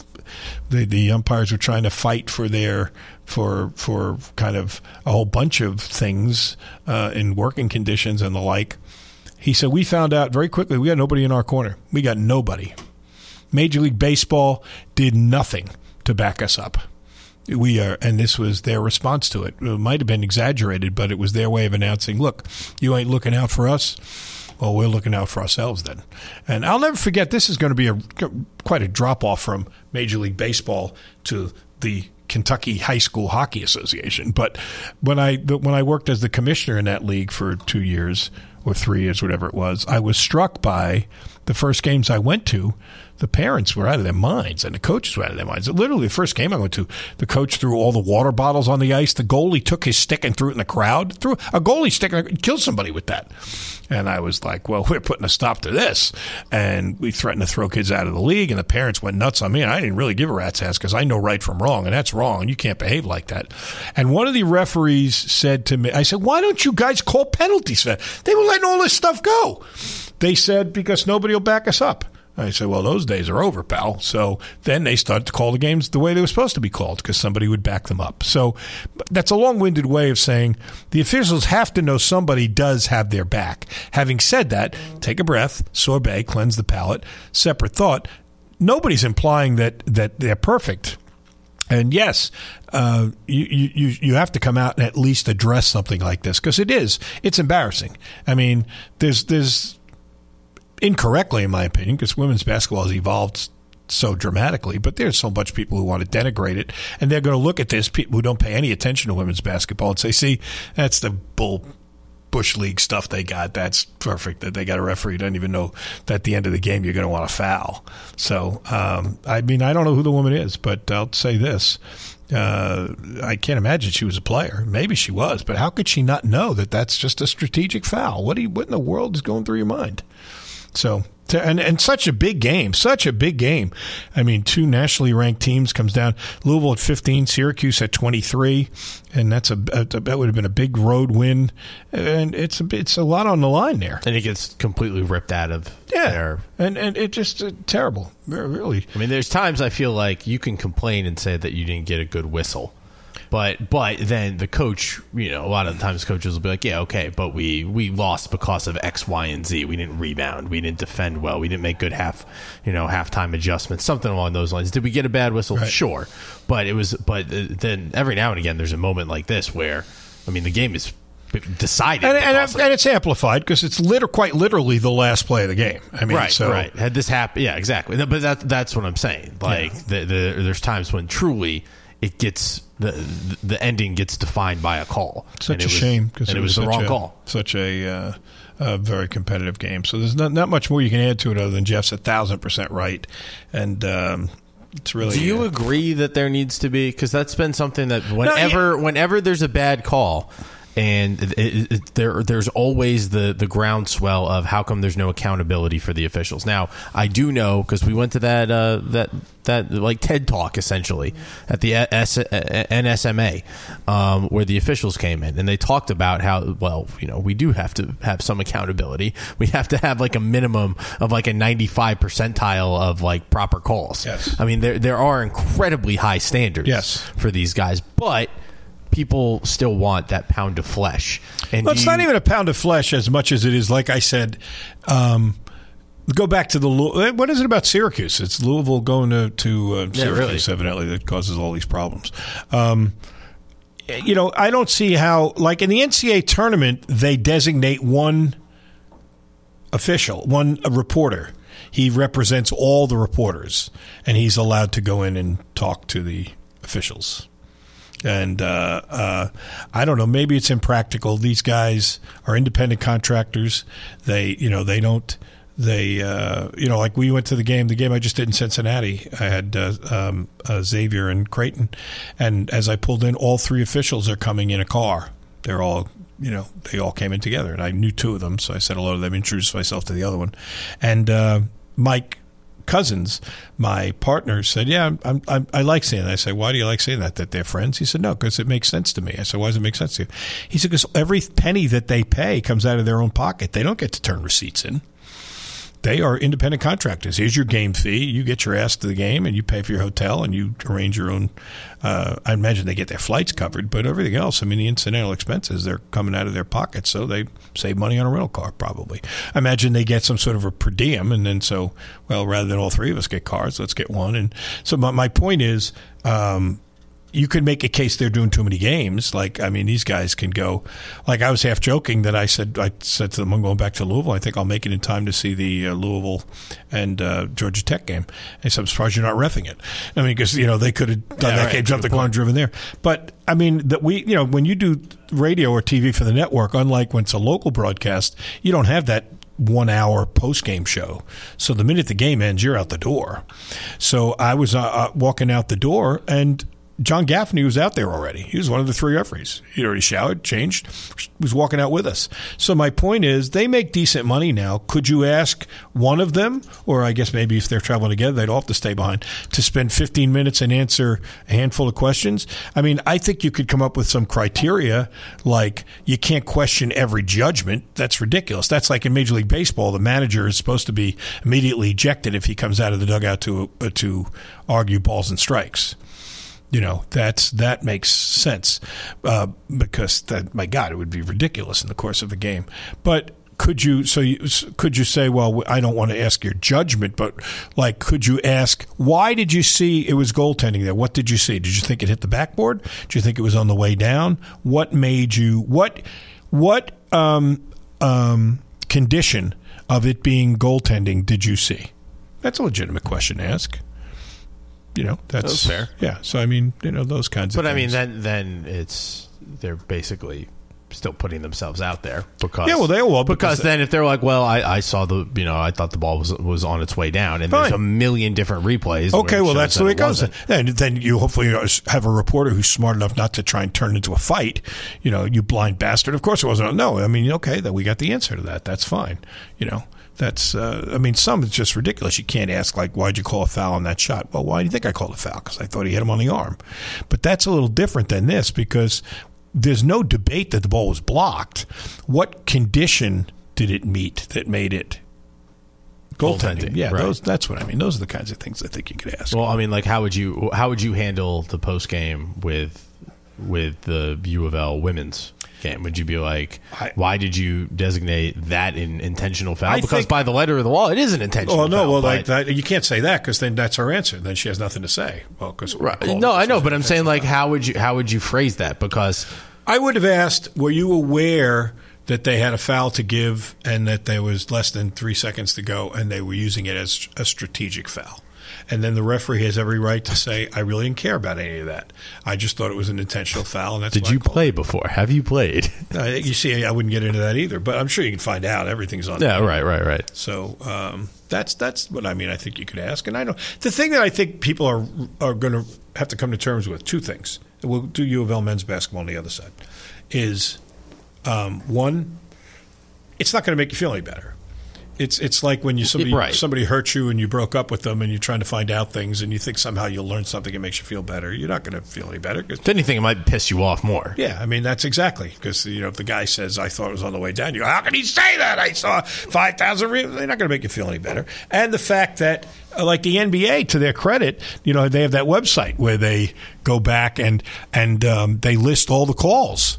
the the umpires were trying to fight for their for for kind of a whole bunch of things uh, in working conditions and the like. He said we found out very quickly we got nobody in our corner. We got nobody. Major League Baseball did nothing to back us up. We are, and this was their response to it. It might have been exaggerated, but it was their way of announcing, "Look, you ain't looking out for us." Well, we're looking out for ourselves then. And I'll never forget. This is going to be a quite a drop off from Major League Baseball to the Kentucky High School Hockey Association. But when I when I worked as the commissioner in that league for two years or three years, whatever it was, I was struck by the first games I went to the parents were out of their minds and the coaches were out of their minds. Literally, the first game I went to, the coach threw all the water bottles on the ice. The goalie took his stick and threw it in the crowd. Threw a goalie stick and killed somebody with that. And I was like, well, we're putting a stop to this. And we threatened to throw kids out of the league. And the parents went nuts on me. And I didn't really give a rat's ass because I know right from wrong. And that's wrong. You can't behave like that. And one of the referees said to me, I said, why don't you guys call penalties? They were letting all this stuff go. They said, because nobody will back us up. I say, well, those days are over, pal. So then they started to call the games the way they were supposed to be called because somebody would back them up. So that's a long winded way of saying the officials have to know somebody does have their back. Having said that, take a breath, sorbet, cleanse the palate, separate thought. Nobody's implying that, that they're perfect. And yes, uh, you, you you have to come out and at least address something like this because it is it's embarrassing. I mean, there's there's incorrectly, in my opinion, because women's basketball has evolved so dramatically. But there's so much people who want to denigrate it, and they're going to look at this people who don't pay any attention to women's basketball and say, "See, that's the bull." Bush League stuff they got. That's perfect. That they got a referee doesn't even know that at the end of the game you're going to want to foul. So, um, I mean, I don't know who the woman is, but I'll say this: uh, I can't imagine she was a player. Maybe she was, but how could she not know that that's just a strategic foul? What you, what in the world is going through your mind? So and and such a big game, such a big game. I mean, two nationally ranked teams comes down. Louisville at 15, Syracuse at 23, and that's a, a that would have been a big road win. And it's a it's a lot on the line there. And it gets completely ripped out of yeah, there. and and it just uh, terrible, really. I mean, there's times I feel like you can complain and say that you didn't get a good whistle but but then the coach, you know, a lot of the times coaches will be like, yeah, okay, but we we lost because of X, Y, and Z. We didn't rebound. We didn't defend well. We didn't make good half, you know, halftime adjustments. Something along those lines. Did we get a bad whistle? Right. Sure, but it was. But then every now and again, there's a moment like this where, I mean, the game is decided. And, and, and, it's amplified because it's liter- quite literally the last play of the game. I mean, right, so. right. Had this happened, yeah, exactly. But that, that's what I'm saying. Like, yeah. the, the, there's times when truly it gets the the ending gets defined by a call. Such a was, shame because it, it, was, was the wrong a, call. Such a, uh, a very competitive game. So there's not not much more you can add to it other than Jeff's a thousand percent right, and. Um, it's really. Do you uh, agree that there needs to be? Because that's been something that whenever, no, yeah. whenever there's a bad call, and it, it, there there's always the the groundswell of how come there's no accountability for the officials. Now I do know because we went to that uh, that that like TED talk essentially at the S- NSMA um, where the officials came in and they talked about how well you know we do have to have some accountability. We have to have like a minimum of like a 95 percentile of like proper calls. Yes. I mean there there are incredibly high standards yes. for these guys, but people still want that pound of flesh. And well, it's you, not even a pound of flesh as much as it is, like I said. Um, go back to the eh, what is it about Syracuse? It's Louisville going to to uh, Syracuse yeah, really. evidently that causes all these problems. Um, you know, I don't see how like in the NCAA tournament they designate one official, one reporter. He represents all the reporters, and he's allowed to go in and talk to the officials and uh, uh, I don't know. Maybe it's impractical. These guys are independent contractors. They, you know, they don't. They, uh, you know, like we went to the game. The game I just did in Cincinnati. I had uh, um, uh, Xavier and Creighton, and as I pulled in, all three officials are coming in a car. They're all, you know, they all came in together, and I knew two of them, so I said hello to them, introduced myself to the other one, and uh, Mike cousins, my partner said, "Yeah, I'm, I'm, i like saying that." I said, "Why do you like saying that? That they're friends?" He said, "No, because it makes sense to me." I said, "Why does it make sense to you?" He said, "Because every penny that they pay comes out of their own pocket. They don't get to turn receipts in." They are independent contractors. Here's your game fee. You get your ass to the game, and you pay for your hotel, and you arrange your own. Uh, I imagine they get their flights covered, but everything else, I mean, the incidental expenses, they're coming out of their pockets, so they save money on a rental car probably. I imagine they get some sort of a per diem, and then so, well, rather than all three of us get cars, let's get one. And so, my, my point is. Um, you could make a case they're doing too many games. Like, I mean, these guys can go. Like, I was half joking that I said I said to them, "I'm going back to Louisville. I think I'll make it in time to see the uh, Louisville and uh, Georgia Tech game." I said, "I'm surprised you're not refing it." I mean, because you know they could have done Yeah, that right, game, jumped the and driven there. But I mean, that we, you know, when you do radio or TV for the network, unlike when it's a local broadcast, you don't have that one hour post game show. So the minute the game ends, you're out the door. So I was uh, uh, walking out the door and. John Gaffney was out there already. He was one of the three referees. He'd already showered, changed, was walking out with us. So my point is, they make decent money now. Could you ask one of them, or I guess maybe if they're traveling together, they'd all have to stay behind to spend 15 minutes and answer a handful of questions? I mean, I think you could come up with some criteria like you can't question every judgment. That's ridiculous. That's like in Major League Baseball, the manager is supposed to be immediately ejected if he comes out of the dugout to uh, to argue balls and strikes. You know that's that makes sense uh, because that my God, it would be ridiculous in the course of a game. But could you so you, could you say, well, I don't want to ask your judgment, but like, could you ask why did you see it was goaltending there? What did you see? Did you think it hit the backboard? Did you think it was on the way down? What made you what what um, um, condition of it being goaltending did you see? That's a legitimate question to ask you know that's That's fair. Yeah. So I mean, you know, those kinds of. But I mean, then then it's they're basically still putting themselves out there because Yeah, well, they will, because, because then if they're like, well, I, I saw the you know I thought the ball was was on its way down, and there's a million different replays. Okay, well, that's that the way it goes. wasn't. And then you hopefully have a reporter who's smart enough not to try and turn into a fight. You know, you blind bastard. Of course, it wasn't. No, I mean, okay, that we got the answer to that. That's fine. You know, that's. Uh, I mean, some it's just ridiculous. You can't ask like, why'd you call a foul on that shot? Well, why do you think I called a foul? Because I thought he hit him on the arm. But that's a little different than this because there's no debate that the ball was blocked. What condition did it meet that made it? Goaltending, Goaltending, yeah, right. those. That's what I mean. Those are the kinds of things I think you could ask. Well, I mean, like how would you how would you handle the post game with with the U of L women's game? Would you be like, why did you designate that in intentional foul? I because think- by the letter of the law, it is an intentional. Foul. Well, no, foul, well, like that, you can't say that because then that's her answer. Then she has nothing to say. Well, because no, I know, but I'm saying like, how would you how would you phrase that? Because I would have asked, were you aware that they had a foul to give and that there was less than three seconds to go and they were using it as a strategic foul? And then the referee has every right to say, I really didn't care about any of that. I just thought it was an intentional foul. And that's did you play before? Have you played? Uh, you see, I wouldn't get into that either, but I'm sure you can find out. Everything's on. Yeah, right, right, right. So um, that's that's what I mean. I think you could ask, and I don't. The thing that I think people are are going to have to come to terms with two things. We'll do U of L men's basketball on the other side. Is um, one, it's not going to make you feel any better. It's it's like when you somebody Right. somebody hurt you and you broke up with them and you're trying to find out things and you think somehow you'll learn something that makes you feel better. You're not going to feel any better 'cause If anything, it might piss you off more. yeah, I mean that's exactly because you know if the guy says I thought it was on the way down, you go, how can he say that? I saw five thousand. Re-. They're not going to make you feel any better. And the fact that, uh, like the NBA, to their credit, you know they have that website where they go back and and um, they list all the calls.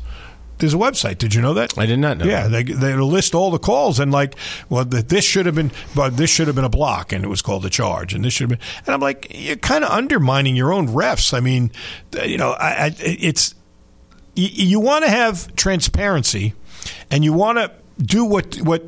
There's a website. Did you know that? I did not know. Yeah, they they list all the calls and like, well, th- this should have been, but this should have been a block, and it was called a charge, and this should have been. And I'm like, you're kind of undermining your own refs. I mean, you know, I, I, it's you, you want to have transparency, and you want to do what what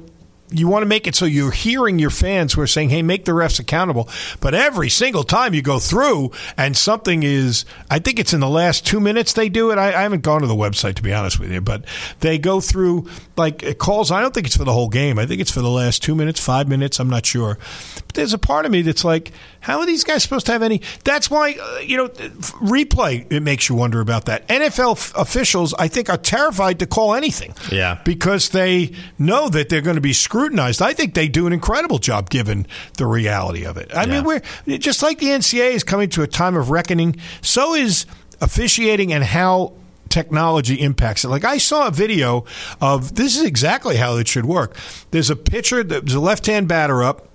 you want to make it so you're hearing your fans who are saying, "Hey, make the refs accountable." But every single time you go through and something is, I think it's in the last two minutes they do it. I, I haven't gone to the website to be honest with you, but they go through like calls. I don't think it's for the whole game. I think it's for the last two minutes, five minutes. I'm not sure. But there's a part of me that's like, how are these guys supposed to have any? That's why uh, you know replay. It makes you wonder about that. NFL f- officials, I think, are terrified to call anything Yeah. because they know that they're going to be scrutinized. I think they do an incredible job given the reality of it. I mean, we're just like the NCAA is coming to a time of reckoning. So is officiating and how technology impacts it. Like I saw a video of this is exactly how it should work. There's a pitcher, there's a left-hand batter up.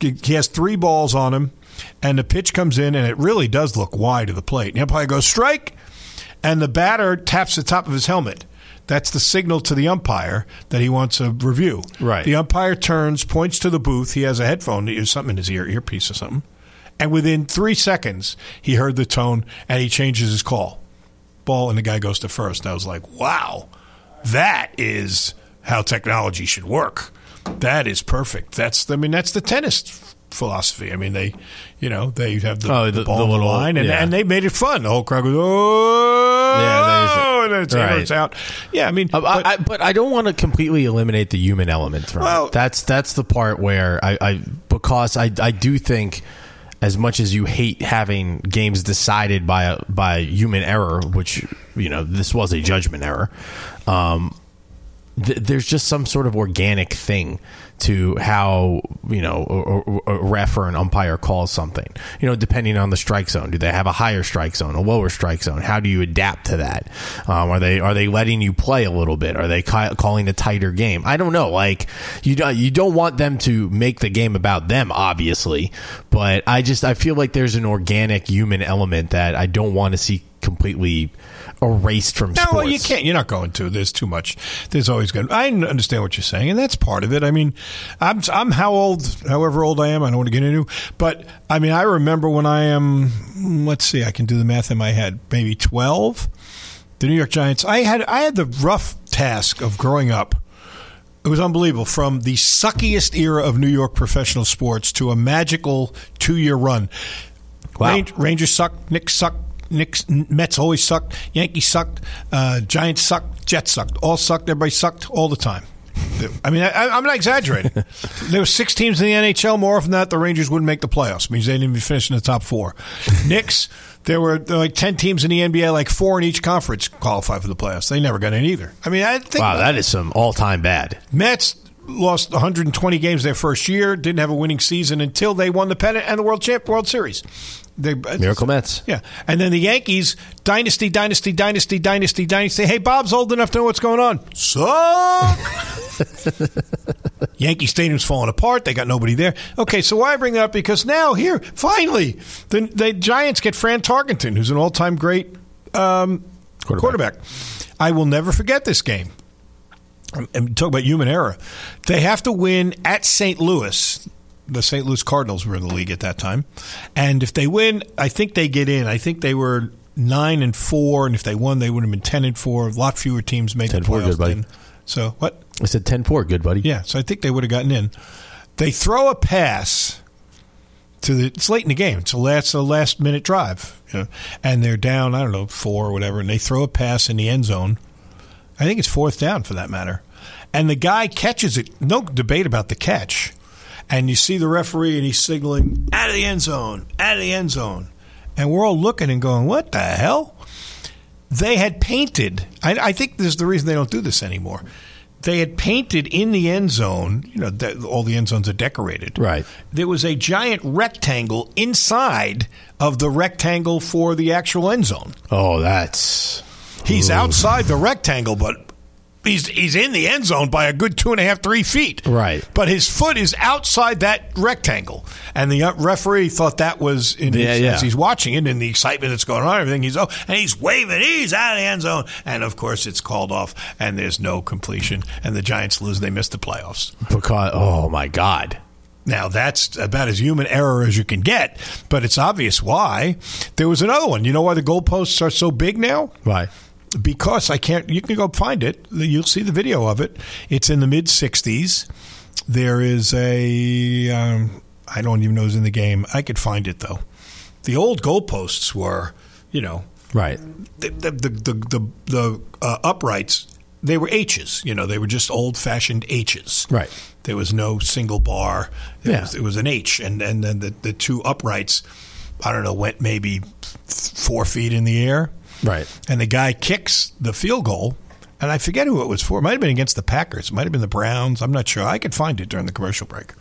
He has three balls on him, and the pitch comes in, and it really does look wide of the plate. And the umpire goes strike, and the batter taps the top of his helmet. That's the signal to the umpire that he wants a review. Right. The umpire turns, points to the booth. He has a headphone, there's something in his ear, earpiece or something. And within three seconds, he heard the tone and he changes his call. Ball, and the guy goes to first. I was like, wow, that is how technology should work. That is perfect. That's, I mean, that's the tennis philosophy. I mean, they, you know, they have the, Oh, the, the- ball the the little- line, and, yeah. and they made it fun. The whole crowd goes, oh, Yeah, and then it's, Right. out. Yeah, I mean, Uh, I, I, but I don't want to completely eliminate the human element from Well- it. That's that's the part where I, I because I I do think as much as you hate having games decided by a, by human error, which you know this was a judgment error. Um, th- there's just some sort of organic thing to how you know a, a- ref or an umpire calls something. You know, depending on the strike zone, do they have a higher strike zone, a lower strike zone? How do you adapt to that? Um, are they are they letting you play a little bit? Are they ca- calling a tighter game? I don't know. Like you don't you don't want them to make the game about them, obviously, but I just I feel like there's an organic human element that I don't want to see completely erased from No, sports. well, you can't. You're not going to. There's too much. There's always going. to I understand what you're saying, and that's part of it. I mean, I'm I'm how old? However old I am, I don't want to get into. But I mean, I remember when I am. Let's see. I can do the math in my head. Maybe 12. The New York Giants. I had I had the rough task of growing up. It was unbelievable. From the suckiest era of New York professional sports to a magical two year run. Ran- Rangers sucked. Knicks sucked. Knicks, Mets always sucked. Yankees sucked. Uh, Giants sucked. Jets sucked. All sucked. Everybody sucked all the time. I mean, I, I'm not exaggerating. there were six teams in the NHL. More often than not, the Rangers wouldn't make the playoffs. means they didn't even finish in the top four. Knicks, there were like ten teams in the NBA, like four in each conference qualified for the playoffs. They never got in either. I mean, I think Wow, that is some all time bad. Mets lost 120 games their first year, didn't have a winning season until they won the pennant and the World Champ World Series. They, Miracle Mets. Yeah. And then the Yankees, dynasty, dynasty, dynasty, dynasty, dynasty. Hey, Bob's old enough to know what's going on. Suck. Yankee Stadium's falling apart. They got nobody there. Okay, so why I bring that up? Because now, here, finally, the, the Giants get Fran Tarkenton, who's an all time great um, quarterback. I will never forget this game. Um, And talk about human error. They have to win at St. Louis. The St. Louis Cardinals were in the league at that time, and if they win, I think they get in. I think they were nine and four, and if they won, they would have been ten and four. A lot fewer teams make the 10-4, playoffs. good buddy. So what? I said 10-4, good buddy. Yeah, so I think they would have gotten in. They throw a pass to the. It's late in the game. It's a last a last minute drive, you know, and they're down. I don't know four or whatever, and they throw a pass in the end zone. I think it's fourth down for that matter, and the guy catches it. No debate about the catch, and you see the referee and he's signaling out of the end zone, out of the end zone, and we're all looking and going, "What the hell?" They had painted. I, I think this is the reason they don't do this anymore. They had painted in the end zone. You know, de- all the end zones are decorated. Right. There was a giant rectangle inside of the rectangle for the actual end zone. Oh, that's. He's outside the rectangle, but he's he's in the end zone by a good two and a half, three feet. Right. But his foot is outside that rectangle, and the uh, referee thought that was in Yeah, his, yeah. as he's watching it and the excitement that's going on, everything. He's oh, and he's waving. He's out of the end zone, and of course it's called off, and there's no completion, and the Giants lose. They miss the playoffs. Because, oh, my God. Now that's about as human error as you can get, but it's obvious why. There was another one. You know why the goalposts are so big now? Why? Because I can't. You can go find it. You'll see the video of it. It's in the mid '60s. There is a. Um, I don't even know who's in the game. I could find it though. The old goalposts were, you know, Right. the the the the, the, uh, uprights. They were H's. You know, they were just old fashioned H's. Right. There was no single bar. It, Yeah. was, it was an H, and and then the, the two uprights, I don't know, went maybe four feet in the air, Right. and the guy kicks the field goal, and I forget who it was for. It might have been against the Packers. It might have been the Browns. I'm not sure. I could find it during the commercial break,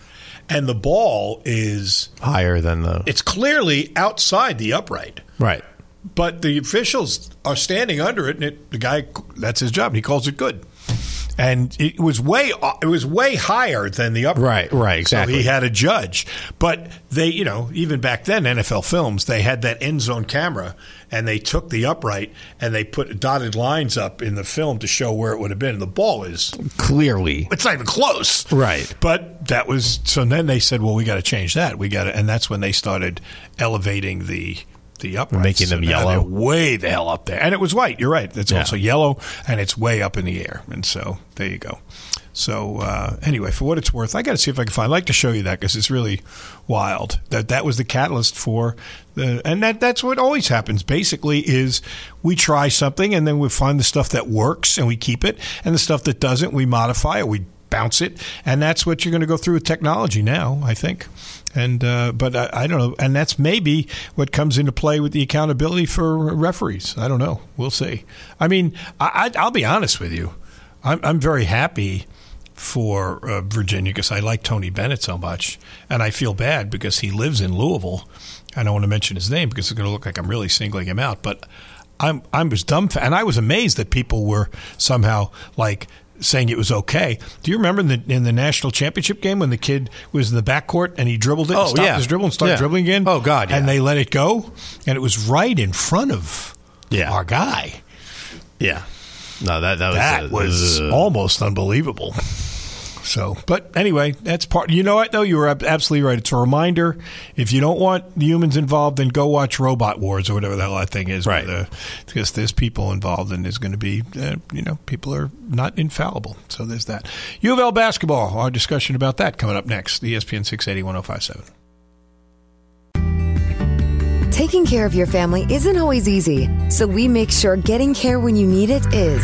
and the ball is Higher than the. it's clearly outside the upright. Right. but the officials are standing under it, and it, the guy that's his job. He calls it good. And it was way it was way higher than the upright. Right, right, exactly. So he had a judge, but they, you know, even back then, NFL films, they had that end zone camera, and they took the upright and they put dotted lines up in the film to show where it would have been. And the ball is clearly it's not even close, right? But that was so. Then they said, "Well, we got to change that. We got to," and that's when they started elevating the the uprights, making them yellow. way the hell up there. And it was white. You're right. It's Yeah. also yellow, and it's way up in the air. And so there you go. So uh, anyway, for what it's worth, I got to see if I can find. I'd like to show you that because it's really wild. That that was the catalyst for the, and that that's what always happens. Basically, is we try something and then we find the stuff that works and we keep it, and the stuff that doesn't we modify it, we bounce it, and that's what you're going to go through with technology now. I think. And uh, but I, I don't know, and that's maybe what comes into play with the accountability for referees. I don't know. We'll see. I mean, I, I, I'll be honest with you. I'm, I'm very happy for uh, Virginia because I like Tony Bennett so much, and I feel bad because he lives in Louisville. I don't want to mention his name because it's going to look like I'm really singling him out, but I'm I was dumbfounded, and I was amazed that people were somehow like saying it was okay. Do you remember in the in the national championship game when the kid was in the backcourt and he dribbled it, Oh, stopped yeah. his dribble and started Yeah. dribbling again? Oh, God, yeah. And they let it go, and it was right in front of Yeah. our guy. Yeah. No, that that was That uh, was uh, almost unbelievable. So, but anyway, that's part. You know what though? You were absolutely right. It's a reminder. If you don't want the humans involved, then go watch Robot Wars or whatever the hell that thing is. Right. where the- because there's people involved, and there's going to be, uh, you know, people are not infallible. So there's that. U of L basketball. Our discussion about that coming up next. E ESPN 680 1057. Taking care of your family isn't always easy, so we make sure getting care when you need it is.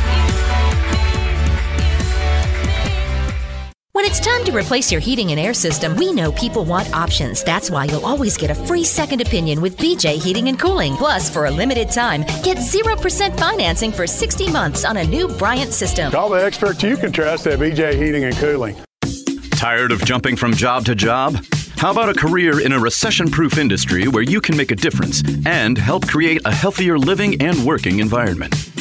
When it's time to replace your heating and air system, we know people want options. That's why you'll always get a free second opinion with BJ Heating and Cooling. Plus, for a limited time, get 0% financing for 60 months on a new Bryant system. Call the experts you can trust at BJ Heating and Cooling. Tired of jumping from job to job? How about a career in a recession proof industry where you can make a difference and help create a healthier living and working environment?